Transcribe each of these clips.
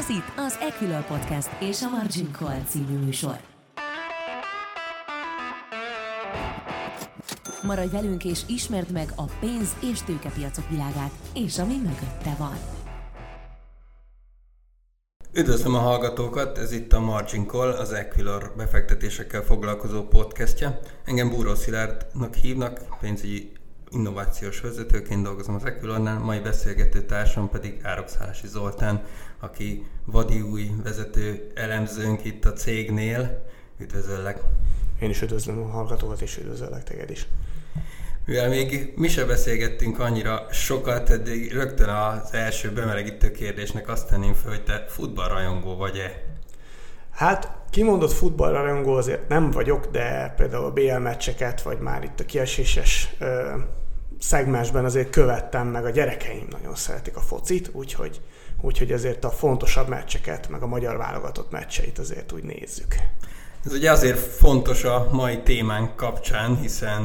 Ez itt az Equilor Podcast és a Margin Call című műsor. Maradj velünk és ismerd meg a pénz- és tőkepiacok világát, és ami mögötte van. Üdvözlöm a hallgatókat, ez itt a Margin Call, az Equilor befektetésekkel foglalkozó podcastja. Engem Búró Szilárdnak hívnak, pénzügyi innovációs vezetőként dolgozom az Equilornál, mai beszélgető társam pedig Árokszálasi Zoltán, aki vadi új vezető elemzőnk itt a cégnél. Üdvözöllek! Én is üdvözlöm a hallgatókat, és üdvözöllek téged is. Mivel még mi se beszélgettünk annyira sokat, eddig rögtön az első bemelegítő kérdésnek azt tenném fel, hogy te futballrajongó vagy-e? Hát kimondott futballrajongó azért nem vagyok, de például a BL meccseket, vagy már itt a kieséses ö, szegmensben azért követtem, meg a gyerekeim nagyon szeretik a focit, úgyhogy, úgyhogy ezért a fontosabb meccseket, meg a magyar válogatott meccseit azért úgy nézzük. Ez ugye azért fontos a mai témánk kapcsán, hiszen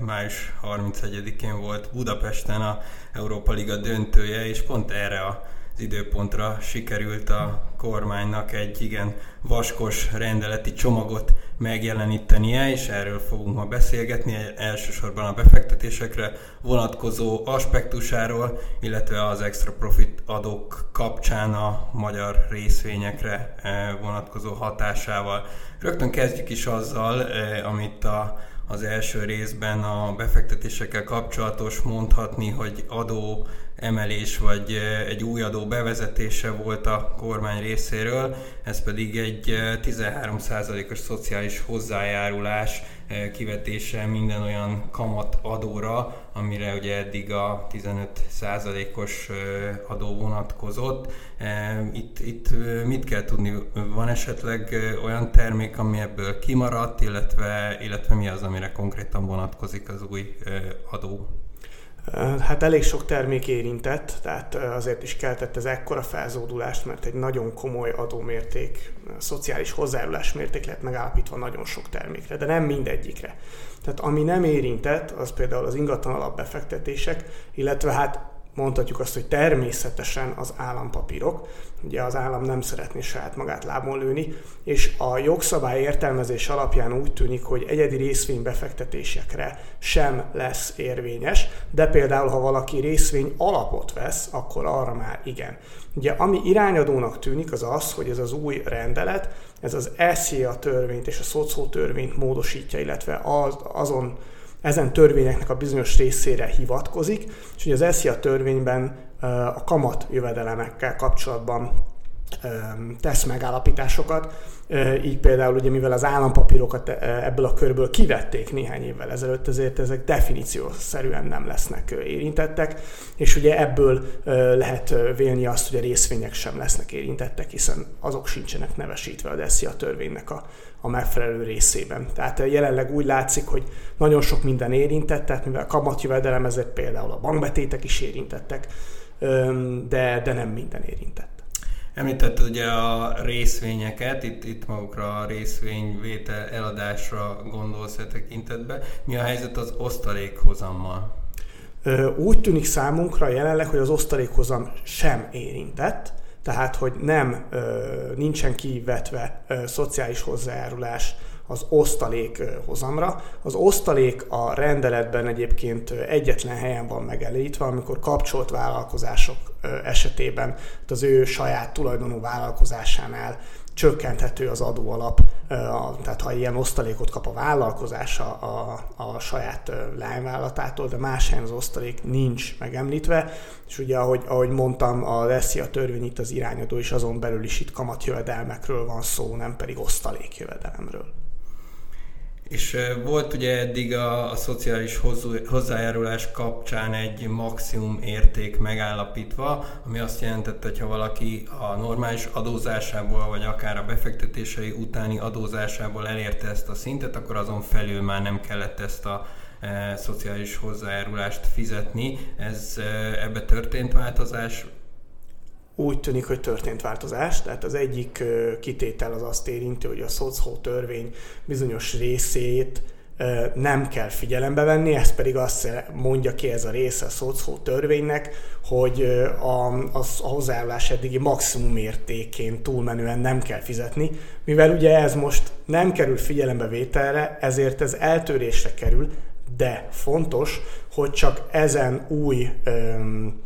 május 31-én volt Budapesten a Európa Liga döntője, és pont erre a időpontra sikerült a kormánynak egy igen vaskos rendeleti csomagot megjelenítenie, és erről fogunk ma beszélgetni, elsősorban a befektetésekre vonatkozó aspektusáról, illetve az extra profit adók kapcsán a magyar részvényekre eh, vonatkozó hatásával. Rögtön kezdjük is azzal, eh, amit a az első részben a befektetésekkel kapcsolatos mondhatni, hogy adó emelés vagy egy új adó bevezetése volt a kormány részéről, ez pedig egy 13%-os szociális hozzájárulás kivetése minden olyan kamat adóra, amire ugye eddig a 15%-os adó vonatkozott. Itt, itt mit kell tudni? Van esetleg olyan termék, ami ebből kimaradt, illetve, illetve mi az, amire konkrétan vonatkozik az új adó? Hát elég sok termék érintett, tehát azért is keltett ez ekkora felzódulást, mert egy nagyon komoly adómérték, szociális hozzájárulás mérték lett megállapítva nagyon sok termékre, de nem mindegyikre. Tehát ami nem érintett, az például az ingatlan alapbefektetések, illetve hát mondhatjuk azt, hogy természetesen az állampapírok. Ugye az állam nem szeretné saját magát lábon lőni, és a jogszabály értelmezés alapján úgy tűnik, hogy egyedi részvénybefektetésekre sem lesz érvényes, de például, ha valaki részvény alapot vesz, akkor arra már igen. Ugye ami irányadónak tűnik, az az, hogy ez az új rendelet, ez az SZIA törvényt és a SZOCO törvényt módosítja, illetve az, azon ezen törvényeknek a bizonyos részére hivatkozik, és ugye az SZIA törvényben a kamat jövedelemekkel kapcsolatban tesz megállapításokat. Így például ugye mivel az állampapírokat ebből a körből kivették néhány évvel ezelőtt, ezért ezek definíciószerűen nem lesznek érintettek, és ugye ebből lehet vélni azt, hogy a részvények sem lesznek érintettek, hiszen azok sincsenek nevesítve a DESZIA törvénynek a, a megfelelő részében. Tehát jelenleg úgy látszik, hogy nagyon sok minden érintett, tehát mivel kamatjövedelem, ezért például a bankbetétek is érintettek, de, de nem minden érintett. Említetted ugye a részvényeket, itt, itt magukra a részvényvétel eladásra gondolsz e tekintetbe. Mi a helyzet az osztalékhozammal? Úgy tűnik számunkra jelenleg, hogy az osztalékhozam sem érintett, tehát hogy nem, nincsen kivetve szociális hozzájárulás az osztalék hozamra. Az osztalék a rendeletben egyébként egyetlen helyen van megelítve, amikor kapcsolt vállalkozások esetében, az ő saját tulajdonú vállalkozásánál csökkenthető az adóalap, tehát ha ilyen osztalékot kap a vállalkozása a, a saját lányvállalatától, de más helyen az osztalék nincs megemlítve, és ugye ahogy, ahogy mondtam, a SZIA törvény itt az irányadó, és azon belül is itt kamatjövedelmekről van szó, nem pedig osztalékjövedelemről. És volt ugye eddig a, a szociális hozzájárulás kapcsán egy maximum érték megállapítva, ami azt jelentette, hogy ha valaki a normális adózásából, vagy akár a befektetései utáni adózásából elérte ezt a szintet, akkor azon felül már nem kellett ezt a e, szociális hozzájárulást fizetni. Ez e, ebbe történt változás, úgy tűnik, hogy történt változás. Tehát az egyik kitétel az azt érinti, hogy a szocó törvény bizonyos részét nem kell figyelembe venni, ez pedig azt mondja ki ez a része a szocó törvénynek, hogy a, az, a hozzájárulás eddigi maximum értékén túlmenően nem kell fizetni, mivel ugye ez most nem kerül figyelembe vételre, ezért ez eltörésre kerül, de fontos, hogy csak ezen új öm,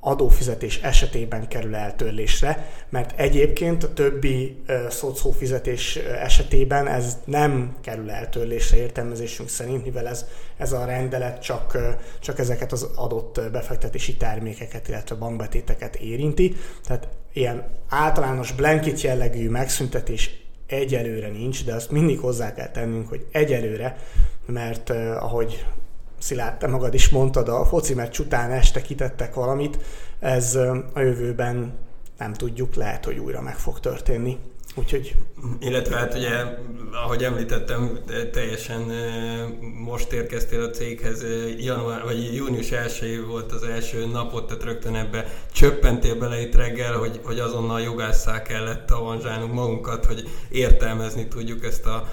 adófizetés esetében kerül eltörlésre, mert egyébként a többi uh, fizetés esetében ez nem kerül eltörlésre értelmezésünk szerint, mivel ez, ez a rendelet csak, csak ezeket az adott befektetési termékeket, illetve bankbetéteket érinti. Tehát ilyen általános blanket jellegű megszüntetés egyelőre nincs, de azt mindig hozzá kell tennünk, hogy egyelőre, mert ahogy Szilárd, te magad is mondtad, a foci meccs után este kitettek valamit, ez a jövőben nem tudjuk, lehet, hogy újra meg fog történni. Úgyhogy... Illetve hát ugye, ahogy említettem, teljesen most érkeztél a céghez, január, vagy június 1 volt az első napot, tehát rögtön ebbe csöppentél bele itt reggel, hogy, hogy azonnal jogásszá kellett avanzsálnunk magunkat, hogy értelmezni tudjuk ezt a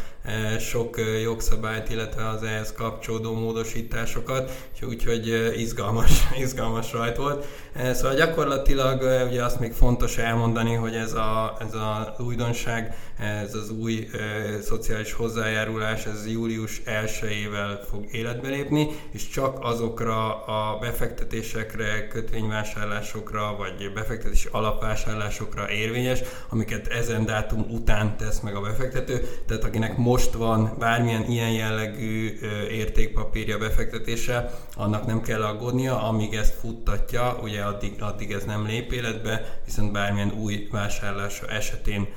sok jogszabályt, illetve az ehhez kapcsolódó módosításokat, úgyhogy izgalmas, izgalmas rajt volt. Szóval gyakorlatilag ugye azt még fontos elmondani, hogy ez, a, ez az újdonság, ez az új e, szociális hozzájárulás, ez július 1-ével fog életbe lépni, és csak azokra a befektetésekre, kötvényvásárlásokra, vagy befektetési alapvásárlásokra érvényes, amiket ezen dátum után tesz meg a befektető, tehát akinek most van bármilyen ilyen jellegű értékpapírja befektetése, annak nem kell aggódnia, amíg ezt futtatja, ugye addig, addig ez nem lép életbe, viszont bármilyen új vásárlása esetén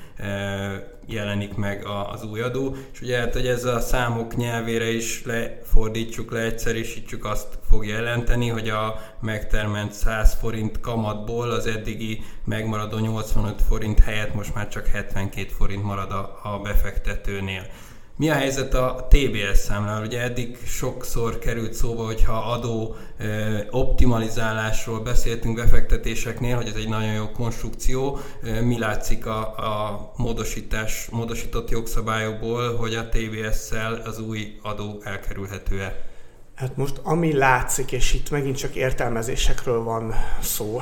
jelenik meg az új adó, és ugye hát, hogy ez a számok nyelvére is lefordítsuk, leegyszerűsítjük, azt fog jelenteni, hogy a megtermelt 100 forint kamatból az eddigi megmaradó 85 forint helyett most már csak 72 forint marad a, a befektetőnél. Mi a helyzet a TBS számlával? Ugye eddig sokszor került szóba, hogyha adó optimalizálásról beszéltünk befektetéseknél, hogy ez egy nagyon jó konstrukció. Mi látszik a, a módosítás, módosított jogszabályokból, hogy a TBS-szel az új adó elkerülhető-e? Hát most ami látszik, és itt megint csak értelmezésekről van szó,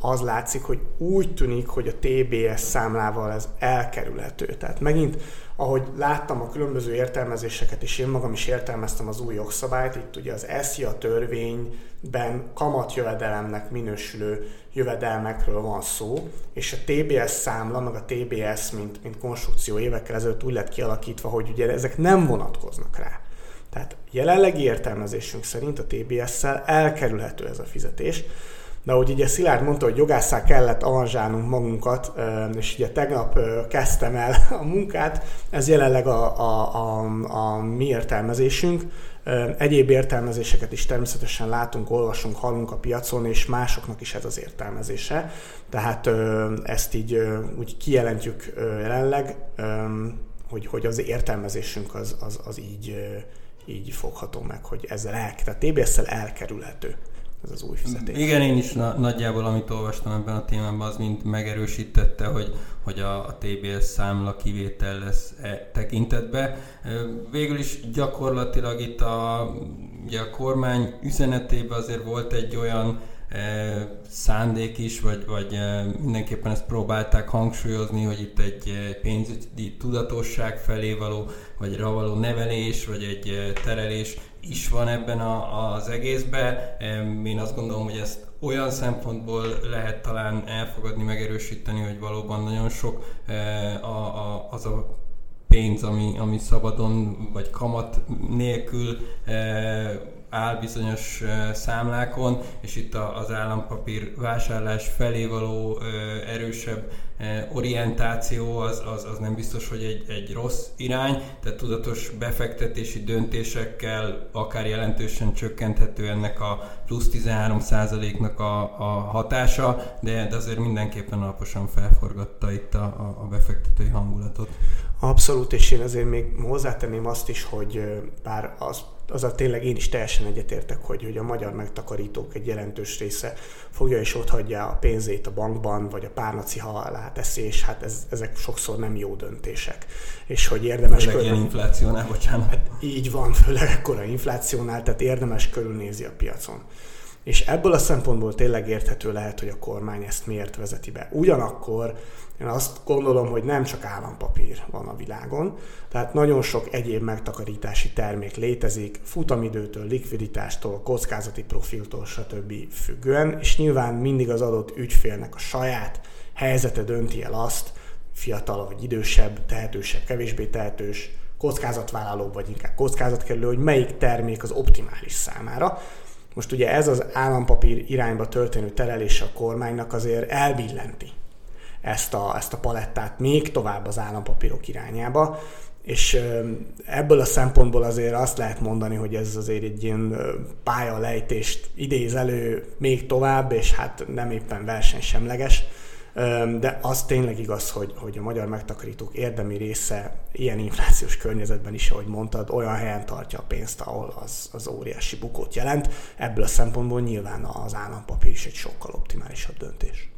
az látszik, hogy úgy tűnik, hogy a TBS számlával ez elkerülhető. Tehát megint ahogy láttam a különböző értelmezéseket, és én magam is értelmeztem az új jogszabályt, itt ugye az SZIA törvényben kamatjövedelemnek minősülő jövedelmekről van szó, és a TBS számla, meg a TBS, mint, mint konstrukció évekkel ezelőtt úgy lett kialakítva, hogy ugye ezek nem vonatkoznak rá. Tehát jelenlegi értelmezésünk szerint a TBS-szel elkerülhető ez a fizetés, de ahogy ugye Szilárd mondta, hogy jogásszá kellett avanzsálnunk magunkat, és ugye tegnap kezdtem el a munkát, ez jelenleg a, a, a, a mi értelmezésünk. Egyéb értelmezéseket is természetesen látunk, olvasunk, hallunk a piacon, és másoknak is ez az értelmezése. Tehát ezt így úgy kijelentjük jelenleg, hogy, hogy az értelmezésünk az, az, az így, így fogható meg, hogy ezzel el, tehát TBS-szel elkerülhető ez az új fizetés. Igen, én is na- nagyjából, amit olvastam ebben a témában, az mind megerősítette, hogy, hogy a, a TBS számla kivétel lesz e tekintetbe. Végül is gyakorlatilag itt a, ugye a kormány üzenetében azért volt egy olyan szándék is, vagy, vagy mindenképpen ezt próbálták hangsúlyozni, hogy itt egy pénzügyi tudatosság felé való, vagy való nevelés, vagy egy terelés is van ebben a, az egészben. Én azt gondolom, hogy ezt olyan szempontból lehet talán elfogadni, megerősíteni, hogy valóban nagyon sok a, a, az a pénz, ami, ami szabadon vagy kamat nélkül áll bizonyos számlákon, és itt az állampapír vásárlás felé való erősebb orientáció az, az, az nem biztos, hogy egy, egy rossz irány, tehát tudatos befektetési döntésekkel akár jelentősen csökkenthető ennek a plusz 13%-nak a, a hatása, de, de azért mindenképpen alaposan felforgatta itt a, a, befektetői hangulatot. Abszolút, és én azért még hozzátenném azt is, hogy bár az a tényleg én is teljesen egyetértek, hogy, hogy a magyar megtakarítók egy jelentős része fogja és ott hagyja a pénzét a bankban, vagy a párnaci alá teszi, és hát ez, ezek sokszor nem jó döntések. És hogy érdemes... Főleg körül... ilyen inflációnál, bocsánat. Hát így van, főleg ekkora inflációnál, tehát érdemes körülnézi a piacon. És ebből a szempontból tényleg érthető lehet, hogy a kormány ezt miért vezeti be. Ugyanakkor én azt gondolom, hogy nem csak állampapír van a világon, tehát nagyon sok egyéb megtakarítási termék létezik, futamidőtől, likviditástól, kockázati profiltól, stb. függően, és nyilván mindig az adott ügyfélnek a saját helyzete dönti el azt, fiatal vagy idősebb, tehetősebb, kevésbé tehetős, kockázatvállaló vagy inkább kockázatkerülő, hogy melyik termék az optimális számára. Most ugye ez az állampapír irányba történő terelése a kormánynak azért elbillenti ezt a, ezt a palettát még tovább az állampapírok irányába, és ebből a szempontból azért azt lehet mondani, hogy ez azért egy ilyen pályalejtést idéz elő még tovább, és hát nem éppen versenysemleges. De az tényleg igaz, hogy, hogy a magyar megtakarítók érdemi része ilyen inflációs környezetben is, ahogy mondtad, olyan helyen tartja a pénzt, ahol az, az óriási bukót jelent. Ebből a szempontból nyilván az állampapír is egy sokkal optimálisabb döntés.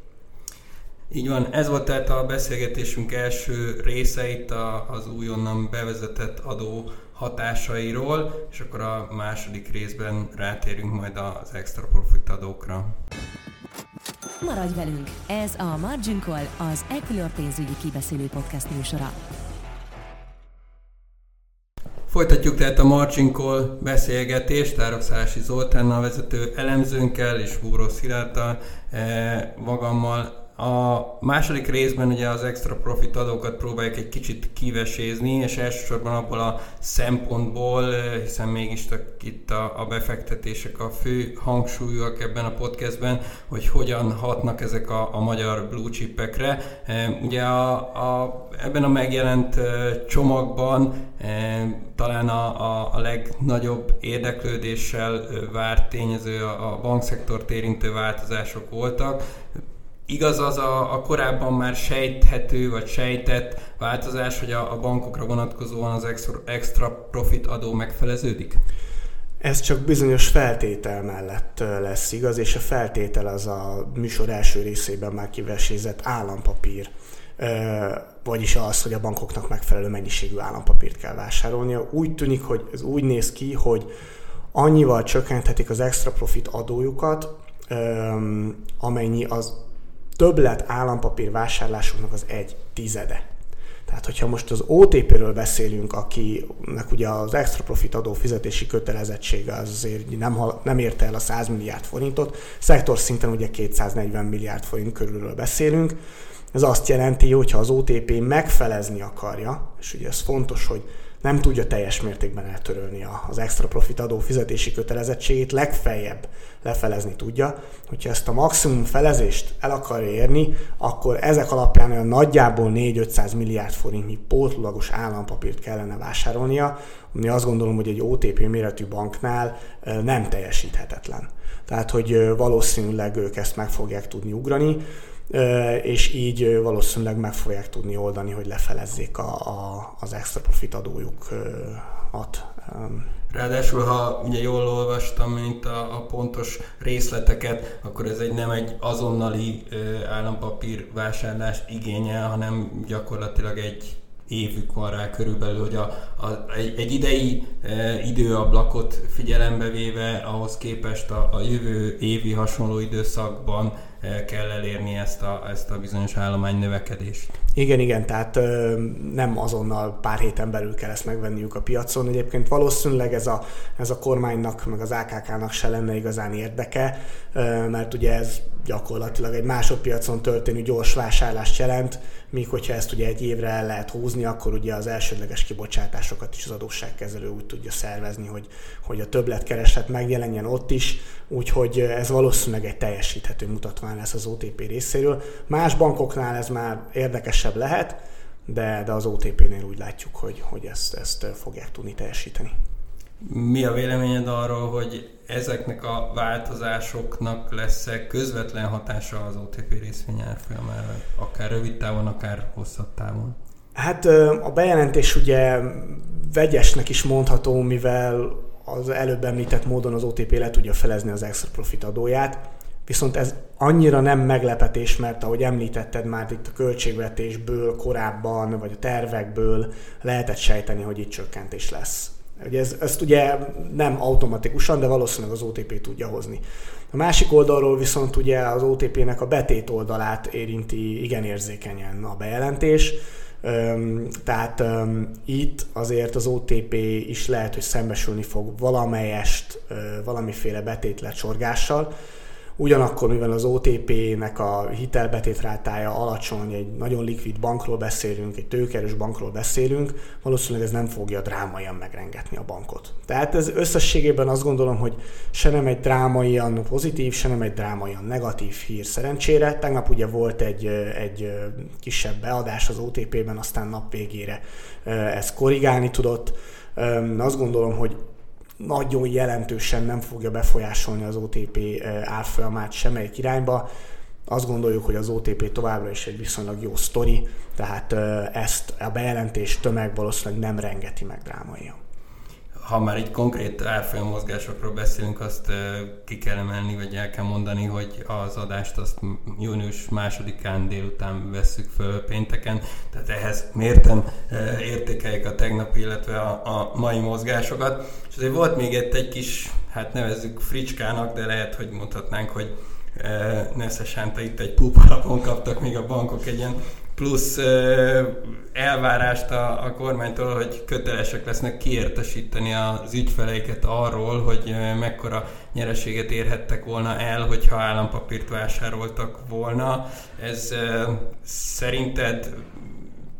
Így van, ez volt tehát a beszélgetésünk első része itt az újonnan bevezetett adó hatásairól, és akkor a második részben rátérünk majd az extra profit adókra. Maradj velünk! Ez a Margin Call, az Equilor pénzügyi kibeszélő podcast műsora. Folytatjuk tehát a Margin Call beszélgetést Tárokszási Zoltánnal vezető elemzőnkkel és Búró Szilárdtal, eh, magammal a második részben ugye az extra profit adókat próbáljuk egy kicsit kivesézni, és elsősorban abból a szempontból, hiszen mégis itt a, a befektetések a fő hangsúlyúak ebben a podcastben, hogy hogyan hatnak ezek a, a magyar blue chipekre. Ugye a, a, ebben a megjelent csomagban talán a, a, a legnagyobb érdeklődéssel várt tényező a, a bankszektort érintő változások voltak Igaz az a, a korábban már sejthető vagy sejtett változás, hogy a, a bankokra vonatkozóan az extra, extra profit adó megfeleződik? Ez csak bizonyos feltétel mellett lesz igaz, és a feltétel az a műsor első részében már kivesézett állampapír vagyis az, hogy a bankoknak megfelelő mennyiségű állampapírt kell vásárolnia. Úgy tűnik, hogy ez úgy néz ki, hogy annyival csökkenthetik az extra profit adójukat, amennyi az többlet állampapír vásárlásoknak az egy tizede. Tehát, hogyha most az OTP-ről beszélünk, akinek ugye az extra profit adó fizetési kötelezettsége az azért nem, nem érte el a 100 milliárd forintot, szektor szinten ugye 240 milliárd forint körülről beszélünk. Ez azt jelenti, hogy ha az OTP megfelezni akarja, és ugye ez fontos, hogy nem tudja teljes mértékben eltörölni az extra profit adó fizetési kötelezettségét, legfeljebb lefelezni tudja. Hogyha ezt a maximum felezést el akarja érni, akkor ezek alapján olyan nagyjából 4-500 milliárd forintnyi pótlagos állampapírt kellene vásárolnia, ami azt gondolom, hogy egy OTP méretű banknál nem teljesíthetetlen. Tehát, hogy valószínűleg ők ezt meg fogják tudni ugrani és így valószínűleg meg fogják tudni oldani, hogy lefelezzék a, a, az extra profit adójukat. Ráadásul, ha ugye jól olvastam, mint a, a pontos részleteket, akkor ez egy nem egy azonnali állampapír vásárlást igényel, hanem gyakorlatilag egy évük van rá körülbelül, hogy a, a, egy, egy idei e, időablakot figyelembe véve ahhoz képest a, a jövő évi hasonló időszakban e, kell elérni ezt a, ezt a bizonyos állomány növekedést. Igen, igen, tehát ö, nem azonnal pár héten belül kell ezt megvenniük a piacon. Egyébként valószínűleg ez a, ez a kormánynak, meg az AKK-nak se lenne igazán érdeke, ö, mert ugye ez gyakorlatilag egy másodpiacon történő gyors vásárlást jelent, míg hogyha ezt ugye egy évre el lehet húzni, akkor ugye az elsődleges kibocsátásokat is az adósságkezelő úgy tudja szervezni, hogy, hogy a többletkereslet megjelenjen ott is, úgyhogy ez valószínűleg egy teljesíthető mutatvány lesz az OTP részéről. Más bankoknál ez már érdekesebb lehet, de, de az OTP-nél úgy látjuk, hogy, hogy ezt, ezt fogják tudni teljesíteni. Mi a véleményed arról, hogy ezeknek a változásoknak lesz-e közvetlen hatása az OTP részvény árfolyamára, akár rövid távon, akár hosszabb távon? Hát a bejelentés ugye vegyesnek is mondható, mivel az előbb említett módon az OTP le tudja felezni az extra profit adóját, viszont ez annyira nem meglepetés, mert ahogy említetted már itt a költségvetésből korábban, vagy a tervekből lehetett sejteni, hogy itt csökkentés lesz. Ugye ez, ezt ugye nem automatikusan, de valószínűleg az OTP tudja hozni. A másik oldalról viszont ugye az OTP-nek a betét oldalát érinti igen érzékenyen a bejelentés, tehát itt azért az OTP is lehet, hogy szembesülni fog valamelyest valamiféle betétlecsorgással, Ugyanakkor, mivel az OTP-nek a hitelbetétrátája alacsony, egy nagyon likvid bankról beszélünk, egy tőkerős bankról beszélünk, valószínűleg ez nem fogja drámaian megrengetni a bankot. Tehát ez összességében azt gondolom, hogy se nem egy drámaian pozitív, se nem egy drámaian negatív hír szerencsére. Tegnap ugye volt egy, egy kisebb beadás az OTP-ben, aztán nap végére ez korrigálni tudott. Azt gondolom, hogy nagyon jelentősen nem fogja befolyásolni az OTP eh, árfolyamát semmelyik irányba. Azt gondoljuk, hogy az OTP továbbra is egy viszonylag jó sztori, tehát eh, ezt a bejelentés tömeg valószínűleg nem rengeti meg drámaian ha már egy konkrét árfolyam mozgásokról beszélünk, azt ki kell emelni, vagy el kell mondani, hogy az adást azt június másodikán délután vesszük föl pénteken, tehát ehhez mérten értékeljük a tegnap, illetve a, a mai mozgásokat. És azért volt még egy, egy kis, hát nevezzük fricskának, de lehet, hogy mondhatnánk, hogy Nesze Sánta itt egy pup alapon kaptak még a bankok egy ilyen plusz elvárást a, a kormánytól, hogy kötelesek lesznek kiértesíteni az ügyfeleiket arról, hogy mekkora nyereséget érhettek volna el, hogyha állampapírt vásároltak volna. Ez szerinted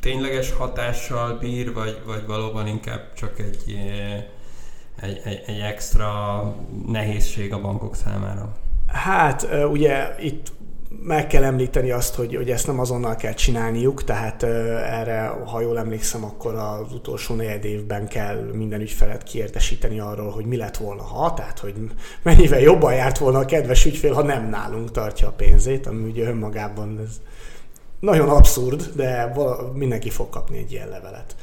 tényleges hatással bír, vagy, vagy valóban inkább csak egy, egy, egy, egy extra nehézség a bankok számára? Hát ugye itt meg kell említeni azt, hogy, hogy ezt nem azonnal kell csinálniuk, tehát erre, ha jól emlékszem, akkor az utolsó negyed évben kell minden ügyfelet kiértesíteni arról, hogy mi lett volna ha, tehát hogy mennyivel jobban járt volna a kedves ügyfél, ha nem nálunk tartja a pénzét, ami ugye önmagában ez nagyon abszurd, de mindenki fog kapni egy ilyen levelet.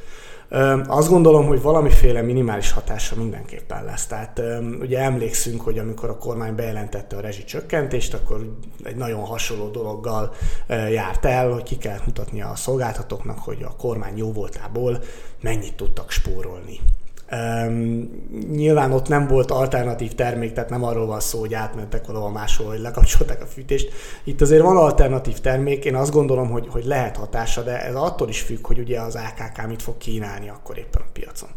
Azt gondolom, hogy valamiféle minimális hatása mindenképpen lesz. Tehát ugye emlékszünk, hogy amikor a kormány bejelentette a rezsicsökkentést, akkor egy nagyon hasonló dologgal járt el, hogy ki kell mutatni a szolgáltatóknak, hogy a kormány jó voltából mennyit tudtak spórolni. Um, nyilván ott nem volt alternatív termék, tehát nem arról van szó, hogy átmentek valahol máshol, hogy lekapcsolták a fűtést. Itt azért van alternatív termék, én azt gondolom, hogy, hogy lehet hatása, de ez attól is függ, hogy ugye az AKK mit fog kínálni akkor éppen a piacon.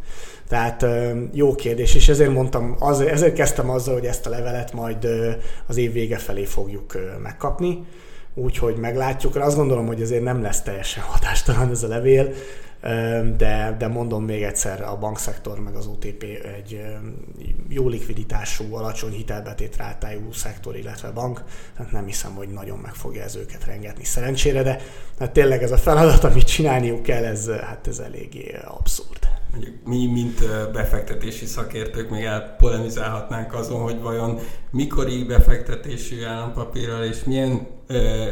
Tehát jó kérdés, és ezért mondtam, az, ezért kezdtem azzal, hogy ezt a levelet majd az év vége felé fogjuk megkapni, úgyhogy meglátjuk. Azt gondolom, hogy azért nem lesz teljesen hatástalan ez a levél, de, de mondom még egyszer, a bankszektor meg az OTP egy jó likviditású, alacsony hitelbetét rátájú szektor, illetve bank, tehát nem hiszem, hogy nagyon meg fogja ez őket rengetni szerencsére, de hát tényleg ez a feladat, amit csinálniuk kell, ez, hát ez eléggé abszurd. Mi, mint befektetési szakértők még elpolemizálhatnánk azon, hogy vajon mikori befektetési állampapírral és milyen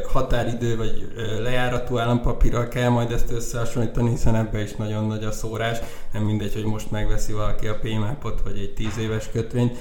határidő vagy lejáratú állampapírral kell majd ezt összehasonlítani, hiszen ebbe is nagyon nagy a szórás. Nem mindegy, hogy most megveszi valaki a PMAP-ot, vagy egy 10 éves kötvényt,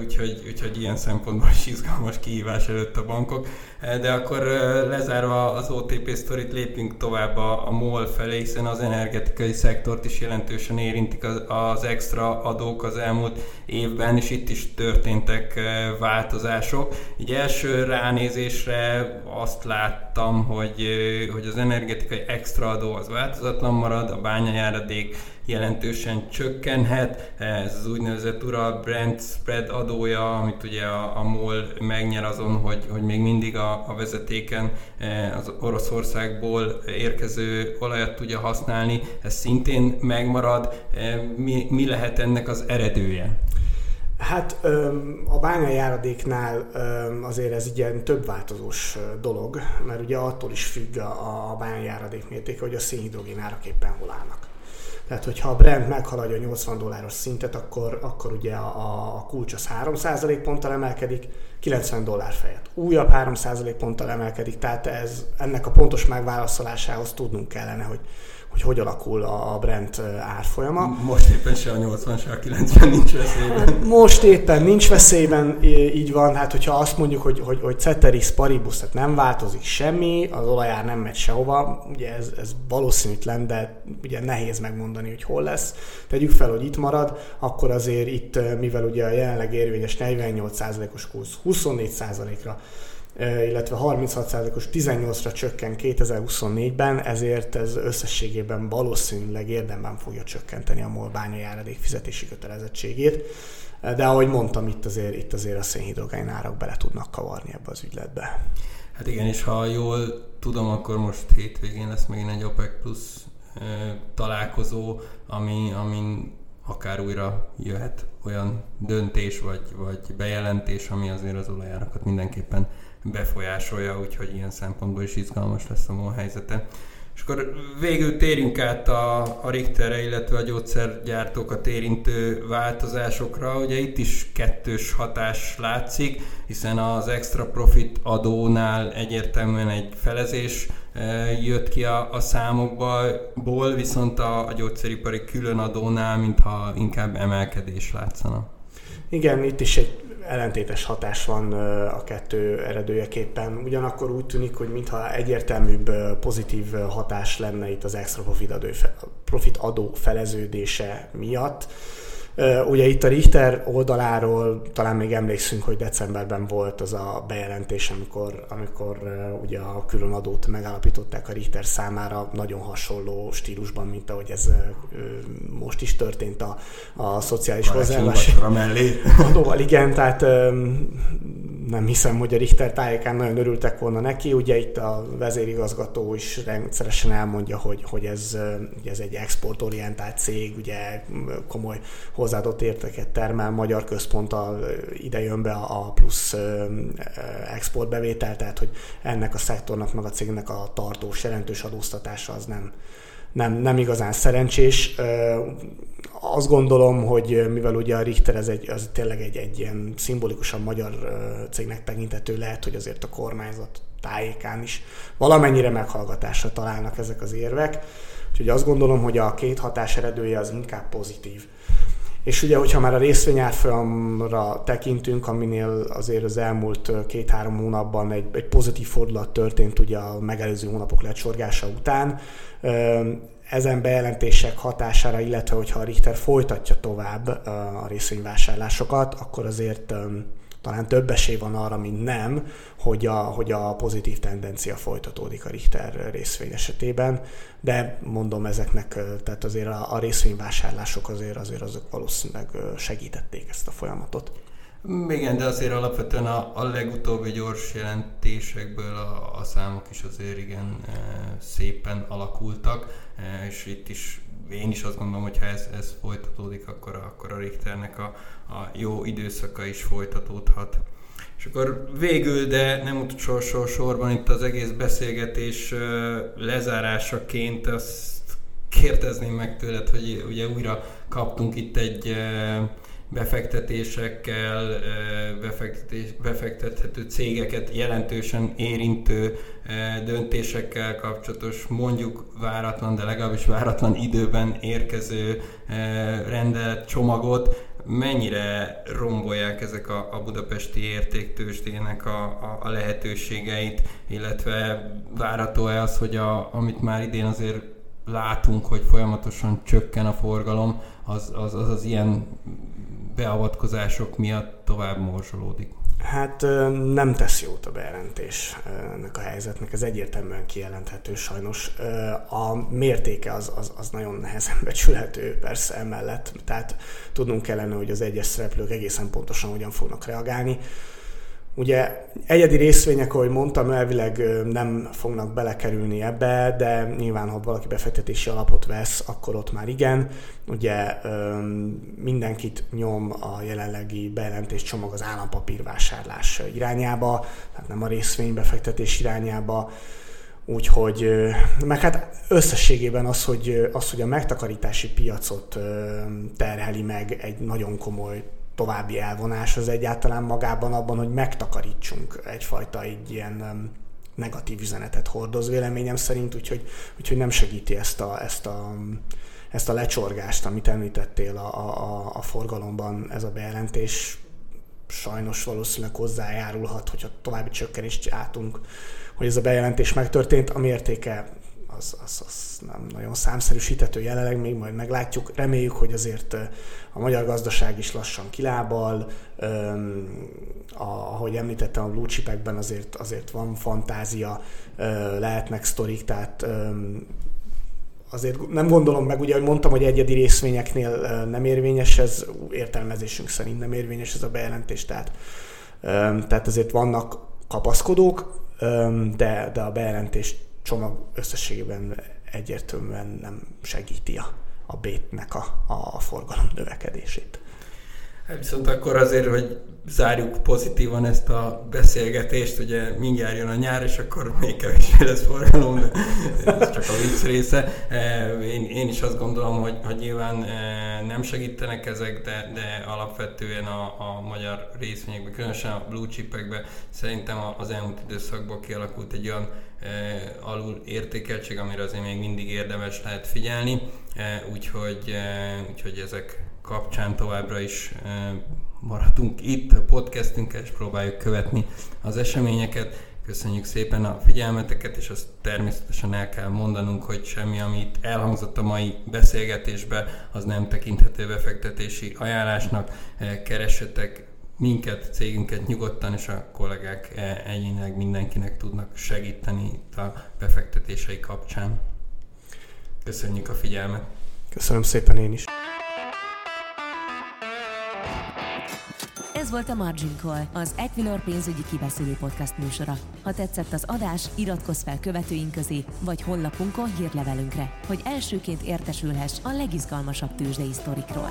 úgyhogy, úgyhogy ilyen szempontból is izgalmas kihívás előtt a bankok. De akkor lezárva az OTP sztorit lépünk tovább a, a MOL felé, hiszen az energetikai szektort is jelentősen érintik az, az extra adók az elmúlt évben, és itt is történtek változások. Így első ránézésre azt láttam, hogy, hogy az energetikai extra adó az változatlan marad, a bányajáradék jelentősen csökkenhet. Ez az úgynevezett Ural Brent spread adója, amit ugye a, a MOL megnyer azon, hogy, hogy még mindig a, a vezetéken az Oroszországból érkező olajat tudja használni, ez szintén megmarad. Mi, mi lehet ennek az eredője? Hát a bányajáradéknál azért ez ilyen több változós dolog, mert ugye attól is függ a bányajáradék mértéke, hogy a szénhidrogén árak éppen hol állnak. Tehát, hogyha a brand meghaladja a 80 dolláros szintet, akkor, akkor ugye a, a kulcs az 3% ponttal emelkedik, 90 dollár fejet. Újabb 3% ponttal emelkedik, tehát ez, ennek a pontos megválaszolásához tudnunk kellene, hogy hogy hogy alakul a brand árfolyama. Most éppen se a 80, se a 90 nincs veszélyben. Hát most éppen nincs veszélyben, így van. Hát hogyha azt mondjuk, hogy, hogy, hogy Ceteris Paribus, tehát nem változik semmi, az olajár nem megy sehova, ugye ez, ez valószínűtlen, de ugye nehéz megmondani, hogy hol lesz. Tegyük fel, hogy itt marad, akkor azért itt, mivel ugye a jelenleg érvényes 48%-os kursz 24%-ra illetve 36%-os 18-ra csökken 2024-ben, ezért ez összességében valószínűleg érdemben fogja csökkenteni a MOL járadék fizetési kötelezettségét. De ahogy mondtam, itt azért, itt azért a szénhidrogén árak bele tudnak kavarni ebbe az ügyletbe. Hát igen, és ha jól tudom, akkor most hétvégén lesz megint egy OPEC plusz találkozó, ami, amin akár újra jöhet olyan döntés vagy, vagy bejelentés, ami azért az olajárakat mindenképpen befolyásolja, úgyhogy ilyen szempontból is izgalmas lesz a MOL helyzete. És akkor végül térjünk át a, a Richterre, illetve a gyógyszergyártókat érintő változásokra. Ugye itt is kettős hatás látszik, hiszen az extra profit adónál egyértelműen egy felezés e, jött ki a, a számokból, viszont a, a gyógyszeripari különadónál mintha inkább emelkedés látszana. Igen, itt is egy ellentétes hatás van a kettő eredőjeképpen. Ugyanakkor úgy tűnik, hogy mintha egyértelműbb pozitív hatás lenne itt az extra profit adó, feleződése miatt. Ugye itt a Richter oldaláról talán még emlékszünk, hogy decemberben volt az a bejelentés, amikor, amikor ugye a külön adót megállapították a Richter számára nagyon hasonló stílusban, mint ahogy ez most is történt a, a szociális hozzáállás adóval. Igen, tehát nem hiszem, hogy a Richter tájékán nagyon örültek volna neki. Ugye itt a vezérigazgató is rendszeresen elmondja, hogy, hogy ez, ez egy exportorientált cég, ugye komoly hozzáadott érteket termel, magyar központtal ide jön be a plusz exportbevétel, tehát hogy ennek a szektornak, meg a cégnek a tartós, jelentős adóztatása az nem, nem, nem igazán szerencsés. Azt gondolom, hogy mivel ugye a Richter ez egy, az tényleg egy, egy ilyen szimbolikusan magyar cégnek tekintető, lehet, hogy azért a kormányzat tájékán is valamennyire meghallgatásra találnak ezek az érvek. Úgyhogy azt gondolom, hogy a két hatás eredője az inkább pozitív. És ugye, hogyha már a részvényárfolyamra tekintünk, aminél azért az elmúlt két-három hónapban egy, egy pozitív fordulat történt ugye a megelőző hónapok lecsorgása után, ezen bejelentések hatására, illetve hogyha a Richter folytatja tovább a részvényvásárlásokat, akkor azért talán több esély van arra, mint nem, hogy a, hogy a pozitív tendencia folytatódik a Richter részvény esetében, de mondom ezeknek, tehát azért a, a részvényvásárlások azért, azért azok valószínűleg segítették ezt a folyamatot. Igen, de azért alapvetően a, a legutóbbi gyors jelentésekből a, a számok is azért igen e, szépen alakultak, e, és itt is én is azt gondolom, hogy ha ez, ez folytatódik, akkor, akkor a Richternek a, a jó időszaka is folytatódhat. És akkor végül, de nem utolsó sorban itt az egész beszélgetés lezárásaként azt kérdezném meg tőled, hogy ugye újra kaptunk itt egy befektetésekkel, befektetés, befektethető cégeket jelentősen érintő döntésekkel kapcsolatos, mondjuk váratlan, de legalábbis váratlan időben érkező rendelet csomagot, mennyire rombolják ezek a, a budapesti értéktősdének a, a, a lehetőségeit, illetve várható-e az, hogy a, amit már idén azért látunk, hogy folyamatosan csökken a forgalom, az az, az, az ilyen beavatkozások miatt tovább morzsolódik? Hát nem tesz jót a bejelentés ennek a helyzetnek, ez egyértelműen kijelenthető sajnos. A mértéke az, az, az nagyon nehezen becsülhető persze emellett, tehát tudnunk kellene, hogy az egyes szereplők egészen pontosan hogyan fognak reagálni. Ugye egyedi részvények, ahogy mondtam, elvileg nem fognak belekerülni ebbe, de nyilván, ha valaki befektetési alapot vesz, akkor ott már igen. Ugye mindenkit nyom a jelenlegi bejelentés csomag az állampapírvásárlás irányába, tehát nem a részvénybefektetés irányába. Úgyhogy, meg hát összességében az, hogy, az, hogy a megtakarítási piacot terheli meg egy nagyon komoly további elvonás, az egyáltalán magában abban, hogy megtakarítsunk egyfajta egy ilyen negatív üzenetet hordoz véleményem szerint, úgyhogy, úgyhogy nem segíti ezt a, ezt a, ezt a lecsorgást, amit említettél a, a, a forgalomban ez a bejelentés sajnos valószínűleg hozzájárulhat, hogyha további csökkenést átunk, hogy ez a bejelentés megtörtént. A mértéke az, az, az nem nagyon számszerűsíthető jelenleg, még majd meglátjuk. Reméljük, hogy azért a magyar gazdaság is lassan kilábal, a, ahogy említettem, a blue chipekben azért, azért van fantázia, lehetnek sztorik, tehát azért nem gondolom meg, ugye, hogy mondtam, hogy egyedi részvényeknél nem érvényes, ez értelmezésünk szerint nem érvényes ez a bejelentés, tehát, tehát azért vannak kapaszkodók, de, de a bejelentés csomag összességében egyértelműen nem segíti a, a bétnek a, a forgalom növekedését. Hát viszont akkor azért, hogy zárjuk pozitívan ezt a beszélgetést, ugye mindjárt jön a nyár, és akkor még kevésbé lesz forgalom, de ez csak a vicc része. E, én, én is azt gondolom, hogy, hogy nyilván e, nem segítenek ezek, de, de alapvetően a, a magyar részvényekben, különösen a blue chipekben szerintem az elmúlt időszakban kialakult egy olyan e, alul értékeltség, amire azért még mindig érdemes lehet figyelni, úgyhogy, úgyhogy ezek kapcsán továbbra is maradunk itt a podcastünkkel, és próbáljuk követni az eseményeket. Köszönjük szépen a figyelmeteket, és azt természetesen el kell mondanunk, hogy semmi, amit elhangzott a mai beszélgetésbe, az nem tekinthető befektetési ajánlásnak. Keressetek minket, cégünket nyugodtan, és a kollégák egyénileg mindenkinek tudnak segíteni itt a befektetései kapcsán. Köszönjük a figyelmet! Köszönöm szépen én is! Ez volt a Margin Call, az Equilor pénzügyi kibeszélő podcast műsora. Ha tetszett az adás, iratkozz fel követőink közé, vagy honlapunkon hírlevelünkre, hogy elsőként értesülhess a legizgalmasabb tőzsdei sztorikról.